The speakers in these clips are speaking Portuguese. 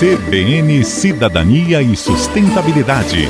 CBN Cidadania e Sustentabilidade.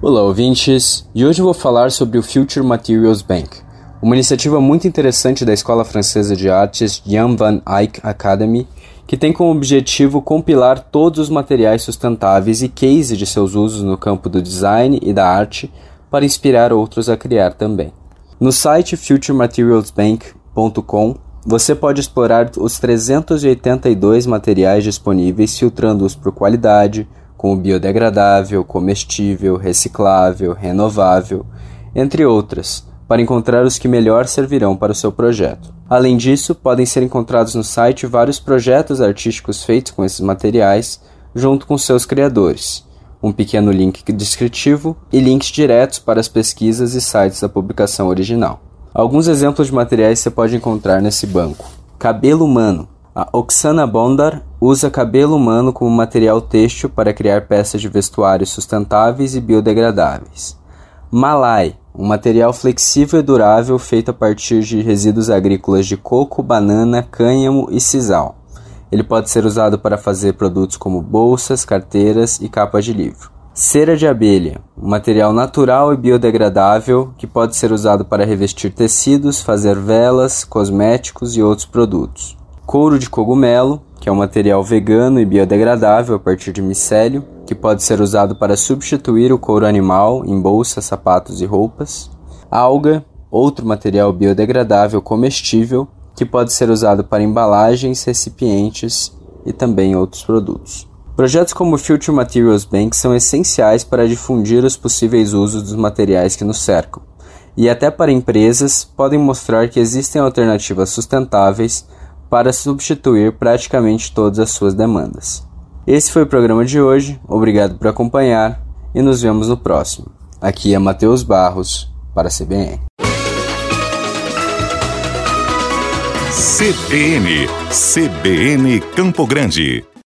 Olá, ouvintes! E hoje vou falar sobre o Future Materials Bank, uma iniciativa muito interessante da Escola Francesa de Artes Jan van Eyck Academy, que tem como objetivo compilar todos os materiais sustentáveis e case de seus usos no campo do design e da arte para inspirar outros a criar também. No site futurematerialsbank.com você pode explorar os 382 materiais disponíveis, filtrando-os por qualidade, como biodegradável, comestível, reciclável, renovável, entre outras, para encontrar os que melhor servirão para o seu projeto. Além disso, podem ser encontrados no site vários projetos artísticos feitos com esses materiais, junto com seus criadores, um pequeno link descritivo e links diretos para as pesquisas e sites da publicação original. Alguns exemplos de materiais você pode encontrar nesse banco. Cabelo humano. A Oksana Bondar usa cabelo humano como material têxtil para criar peças de vestuário sustentáveis e biodegradáveis. Malai, um material flexível e durável feito a partir de resíduos agrícolas de coco, banana, cânhamo e sisal. Ele pode ser usado para fazer produtos como bolsas, carteiras e capas de livro. Cera de abelha, um material natural e biodegradável que pode ser usado para revestir tecidos, fazer velas, cosméticos e outros produtos. Couro de cogumelo, que é um material vegano e biodegradável a partir de micélio, que pode ser usado para substituir o couro animal em bolsas, sapatos e roupas. Alga, outro material biodegradável comestível, que pode ser usado para embalagens, recipientes e também outros produtos. Projetos como o Future Materials Bank são essenciais para difundir os possíveis usos dos materiais que nos cercam, e até para empresas podem mostrar que existem alternativas sustentáveis para substituir praticamente todas as suas demandas. Esse foi o programa de hoje, obrigado por acompanhar e nos vemos no próximo. Aqui é Matheus Barros, para a CBN. CBN, CBN Campo Grande.